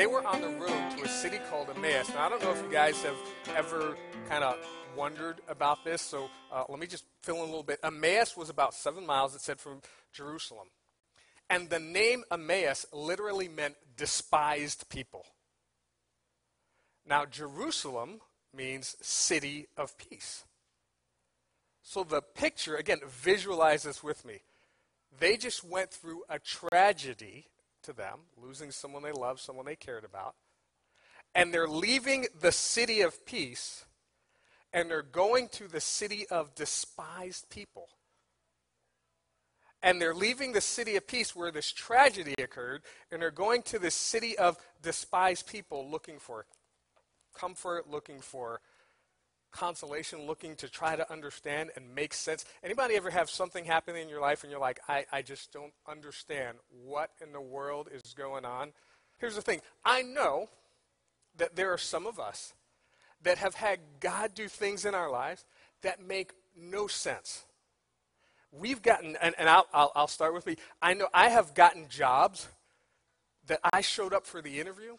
they were on the road to a city called Emmaus. Now, I don't know if you guys have ever kind of wondered about this, so uh, let me just fill in a little bit. Emmaus was about seven miles, it said, from Jerusalem. And the name Emmaus literally meant despised people. Now, Jerusalem means city of peace. So the picture, again, visualize this with me. They just went through a tragedy to them, losing someone they loved, someone they cared about. And they're leaving the city of peace and they're going to the city of despised people. And they're leaving the city of peace where this tragedy occurred, and they're going to the city of despised people looking for comfort, looking for consolation, looking to try to understand and make sense. Anybody ever have something happen in your life and you're like, I, I just don't understand what in the world is going on? Here's the thing I know that there are some of us that have had God do things in our lives that make no sense. We've gotten, and, and I'll, I'll, I'll start with me. I know I have gotten jobs that I showed up for the interview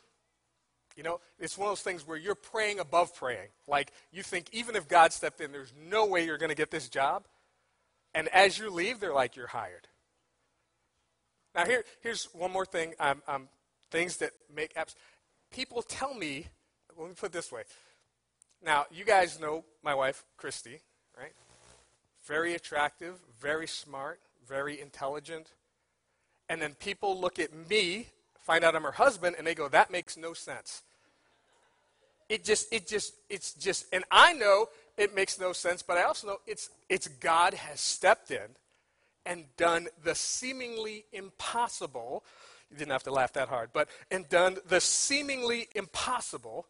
you know, it's one of those things where you're praying above praying. Like, you think even if God stepped in, there's no way you're going to get this job. And as you leave, they're like, you're hired. Now, here, here's one more thing um, um, things that make apps. People tell me, let me put it this way. Now, you guys know my wife, Christy, right? Very attractive, very smart, very intelligent. And then people look at me find out I'm her husband, and they go, that makes no sense. It just, it just, it's just, and I know it makes no sense, but I also know it's, it's God has stepped in and done the seemingly impossible. You didn't have to laugh that hard, but and done the seemingly impossible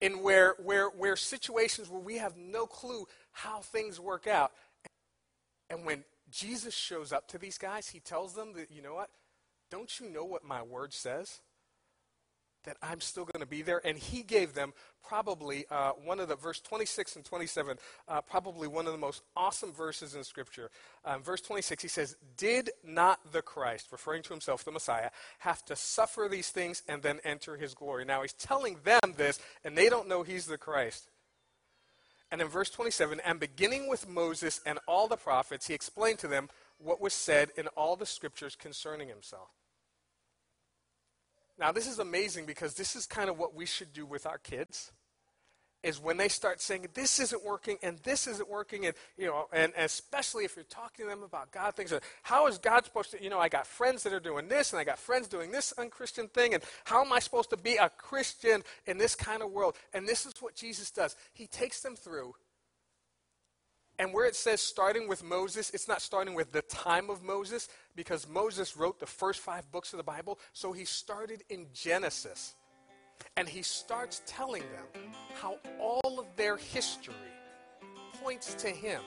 in where, where, where situations where we have no clue how things work out. And when Jesus shows up to these guys, he tells them that, you know what? Don't you know what my word says? That I'm still going to be there. And he gave them probably uh, one of the, verse 26 and 27, uh, probably one of the most awesome verses in Scripture. Um, verse 26, he says, Did not the Christ, referring to himself, the Messiah, have to suffer these things and then enter his glory? Now he's telling them this, and they don't know he's the Christ. And in verse 27, and beginning with Moses and all the prophets, he explained to them what was said in all the scriptures concerning himself. Now, this is amazing because this is kind of what we should do with our kids. Is when they start saying this isn't working and this isn't working, and you know, and, especially if you're talking to them about God, things how is God supposed to? You know, I got friends that are doing this, and I got friends doing this unchristian thing, and how am I supposed to be a Christian in this kind of world? And this is what Jesus does. He takes them through and where it says starting with Moses, it's not starting with the time of Moses because Moses wrote the first five books of the Bible. So he started in Genesis. And he starts telling them how all of their history points to him.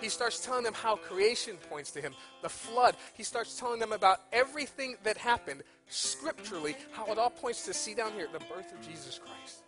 He starts telling them how creation points to him, the flood. He starts telling them about everything that happened scripturally, how it all points to, see down here, the birth of Jesus Christ.